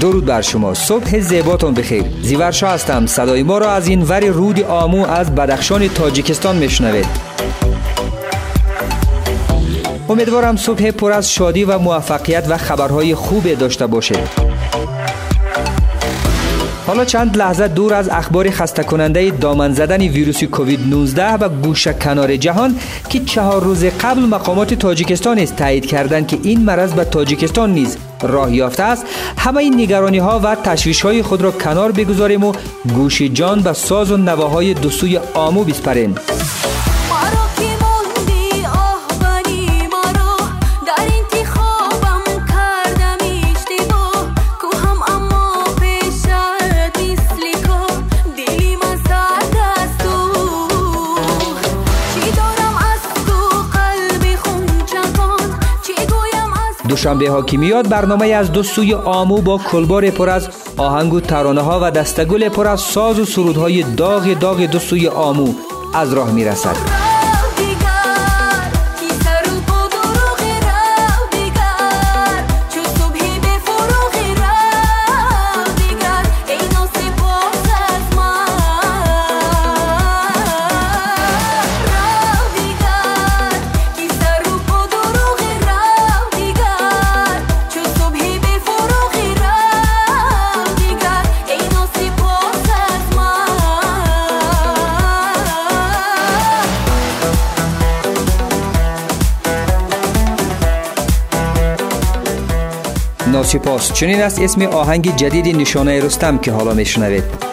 درود بر شما. صبح زیباتون بخیر. زیورشا هستم. صدای ما را از این وری رود آمو از بدخشان تاجیکستان میشنوید. امیدوارم صبح پر از شادی و موفقیت و خبرهای خوب داشته باشید. حالا چند لحظه دور از اخبار خسته کننده دامن زدن ویروس کووید 19 و گوشه کنار جهان که چهار روز قبل مقامات تاجیکستان است تایید کردند که این مرض به تاجیکستان نیز راه یافته است. همه این نگرانی ها و تشویش های خود را کنار بگذاریم و گوش جان به ساز و نواهای دو سوی آمو بسپریم دوشنبه ها که میاد برنامه از دو سوی آمو با کلبار پر از آهنگ و ترانه ها و دستگل پر از ساز و سرودهای داغ داغ دو سوی آمو از راه می‌رسد. ناسپاس چنین است اسم آهنگ جدید نشانه رستم که حالا میشنوید.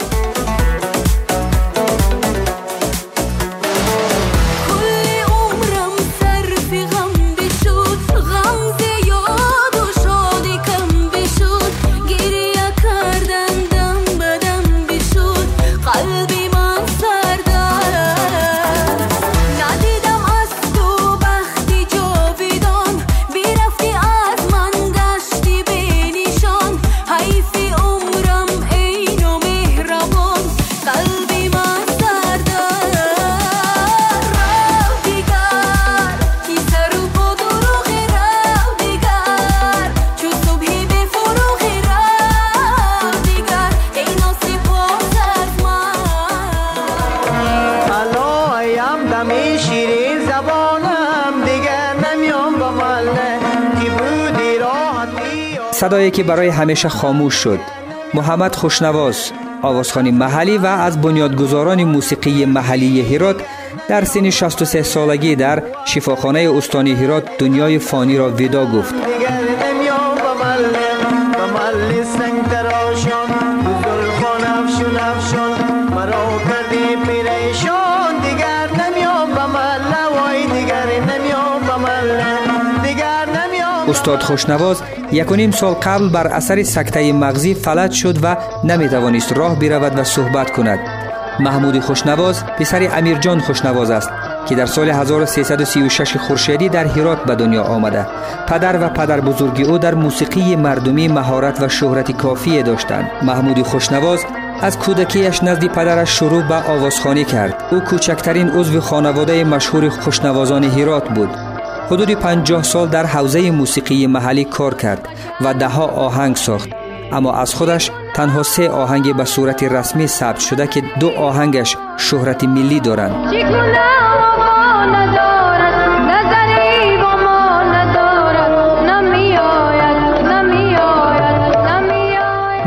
صدایی که برای همیشه خاموش شد. محمد خوشنواز آوازخانی محلی و از بنیادگذاران موسیقی محلی هرات در سن 63 سالگی در شفاخانه استانی هرات دنیای فانی را ودا گفت. استاد خوشنواز یک نیم سال قبل بر اثر سکته مغزی فلج شد و نمی‌توانست راه برود و صحبت کند. محمود خوشنواز پسر امیرجان خوشنواز است که در سال 1336 خورشیدی در هرات به دنیا آمده. پدر و پدر بزرگی او در موسیقی مردمی مهارت و شهرت کافی داشتند. محمود خوشنواز از کودکیش نزد پدرش شروع به آوازخوانی کرد. او کوچکترین عضو خانواده مشهور خوشنوازان هرات بود. حدود 50 سال در حوزه موسیقی محلی کار کرد و دهها آهنگ ساخت. اما از خودش تنها سه آهنگ به صورت رسمی ثبت شده که دو آهنگش شهرت ملی دارند.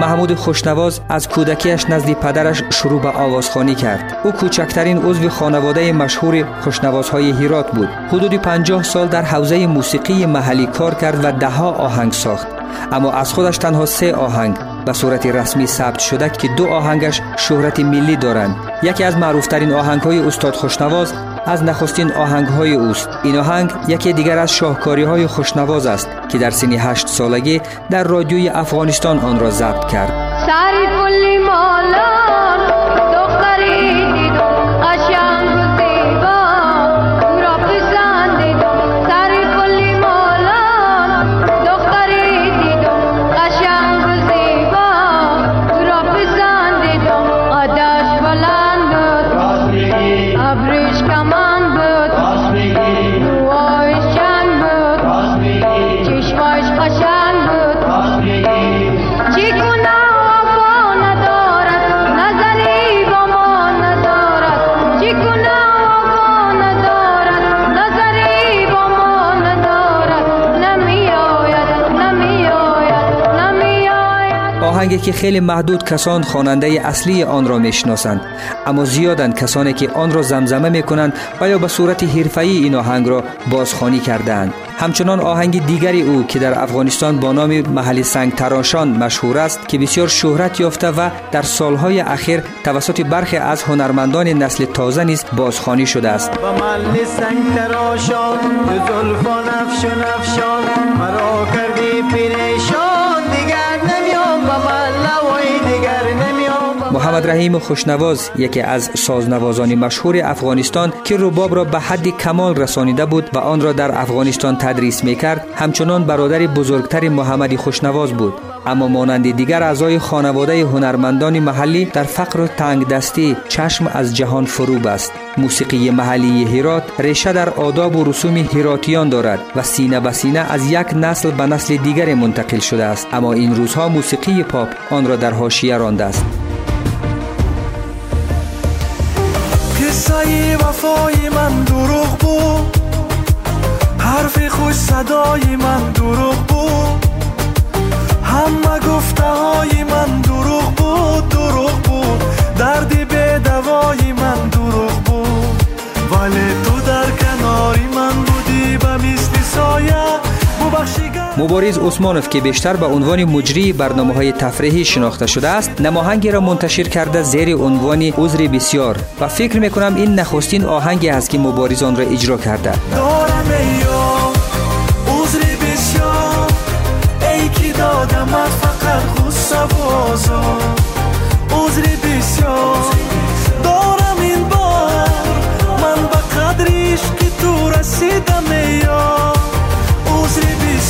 محمود خوشنواز از کودکیش نزد پدرش شروع به آوازخوانی کرد. او کوچکترین عضو خانواده مشهور خوشنوازهای هیرات بود. حدود 50 سال در حوزه موسیقی محلی کار کرد و دهها آهنگ ساخت. اما از خودش تنها سه آهنگ به صورت رسمی ثبت شده که دو آهنگش شهرت ملی دارند. یکی از معروفترین آهنگ های استاد خوشنواز از نخستین آهنگ های اوست. این آهنگ یکی دیگر از شاهکاری های خوشنواز است که در سنی هشت سالگی در رادیوی افغانستان آن را ضبط کرد. βρεις καμά آهنگی که خیلی محدود کسان خواننده اصلی آن را می‌شناسند. اما زیادند کسانی که آن را زمزمه می‌کنند و یا به صورت حرفه‌ای این آهنگ را بازخوانی کردند همچنان آهنگ دیگری او که در افغانستان با نام محل سنگ تراشان مشهور است که بسیار شهرت یافته و در سالهای اخیر توسط برخی از هنرمندان نسل تازه نیز بازخوانی شده است. سنگ تراشان محمد رحیم خوشنواز یکی از سازنوازان مشهور افغانستان که رباب را به حد کمال رسانیده بود و آن را در افغانستان تدریس می کرد همچنان برادر بزرگتر محمد خوشنواز بود. اما مانند دیگر اعضای خانواده هنرمندان محلی در فقر و تنگ دستی چشم از جهان فروب است. موسیقی محلی هرات ریشه در آداب و رسوم هراتیان دارد و سینه به سینه از یک نسل به نسل دیگر منتقل شده است. اما این روزها موسیقی پاپ آن را در حاشیه رانده است. قصه وفای من دروغ بود. حرف خوش صدای من دروغ بود. همه گفته های من دروغ بود دروغ بود. دردی به دوای من دروغ بود. ولی مبارز عثمانوف که بیشتر به عنوان مجری برنامه های تفریحی شناخته شده است نماهنگی را منتشر کرده زیر عنوان عذر بسیار و فکر می‌کنم این نخستین آهنگی است که مبارز آن را اجرا کرده.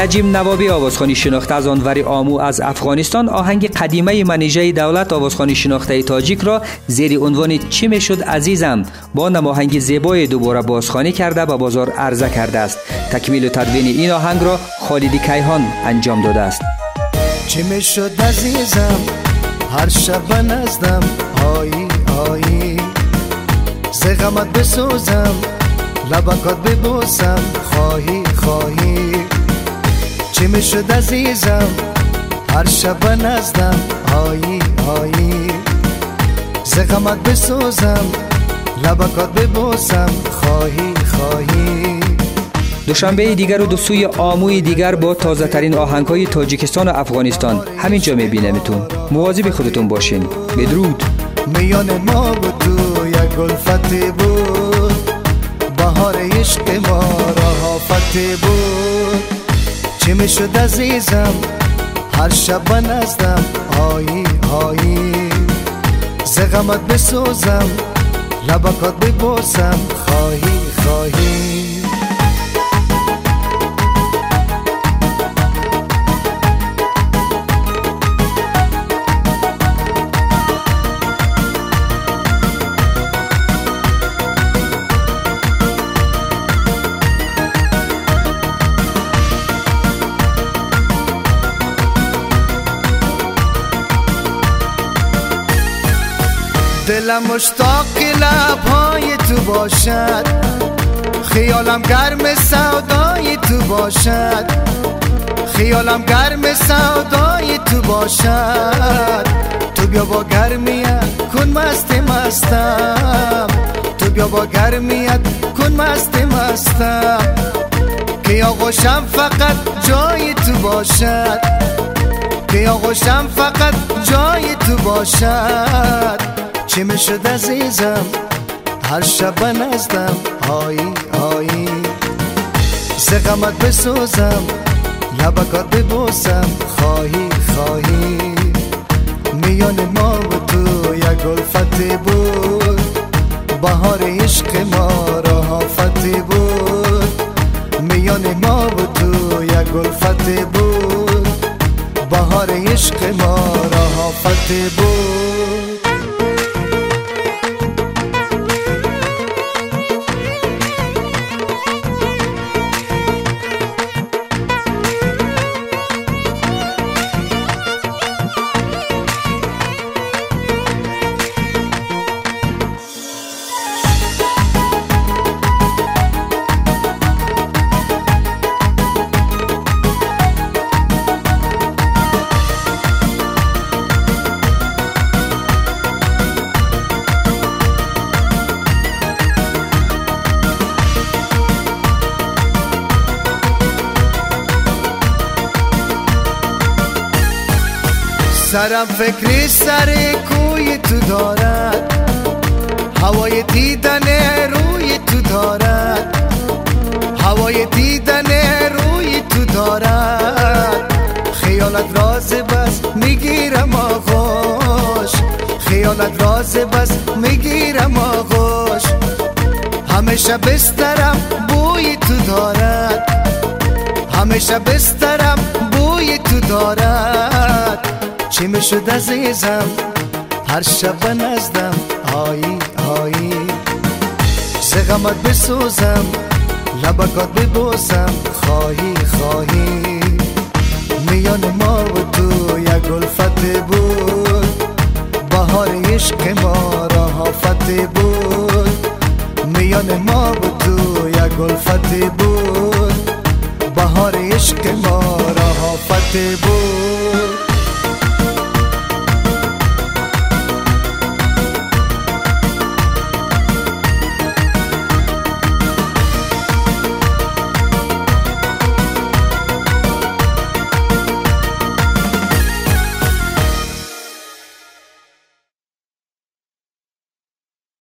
نجیم نوابی آوازخانی شناخته از آنوری آمو از افغانستان. آهنگ قدیمه منیژه دولت آوازخانی شناخته تاجیک را زیر عنوان چی می‌شد عزیزم؟ با نماهنگ زیبای دوباره بازخانی کرده به بازار عرضه کرده است. تکمیل و تدوین این آهنگ را خالدی کیهان انجام داده است. چی می‌شد عزیزم؟ هر شب نزدم. آیی آیی زغمت بسوزم. لبکات ببوسم. خواهی خواهی. چی می‌شد عزیزم؟ هر شب نزدم. آیی آیی زغمت بسوزم لبکات ببوسم. خواهی خواهی. دوشنبه دیگر و دو سوی آموی دیگر با تازه ترین آهنگ های تاجیکستان و افغانستان. همینجا میبینمتون. مواظب خودتون باشین. بدرود. میان ما و تو یک گلفتی بود. بهار عشق ما را بود. چی می‌شد عزیزم. هر شب نزدم آیی آیی. زغمت بسوزم لبکات ببوسم خواهی خواهی. دلم مشتاق لبهای تو باشد. خیالم گرم سودای تو باشد. خیالم گرم سودای تو باشد. تو بیا با گرمیت کن مست مستم. تو بیا با گرمیت کن مست مستم. که آغوشم فقط جای تو باشد. که آغوشم فقط جای تو باشد. چه می شد عزیزم؟ هر شب نزدم. آیی آیی زغمت بسوزم لبکات ببوسم. خواهی خواهی. میان ما و تو یک گلفتی بود. بهار عشق ما را حافتی بود. میان ما و تو یک گلفتی بود. بهار عشق ما را حافتی بود. سرم فکری سر کوی تو دارد. هوای دیدن روی تو دارد. هوای دیدن روی تو دارد. خیالت راز بس می‌گیرم آغوش. خیالت راز بس می‌گیرم آغوش. همیشه بسترم بوی تو دارد. همیشه بسترم بوی تو دارد. چی می شد عزیزم هر شب نزدم آیی آیی زغمت بسوزم لبکات ببوسم. خواهی خواهی. میان ما و تو یک گلفت بود. بهار عشق ما را حافت بود. میان ما و تو یک گلفت بود. بهار عشق ما را حافت بود.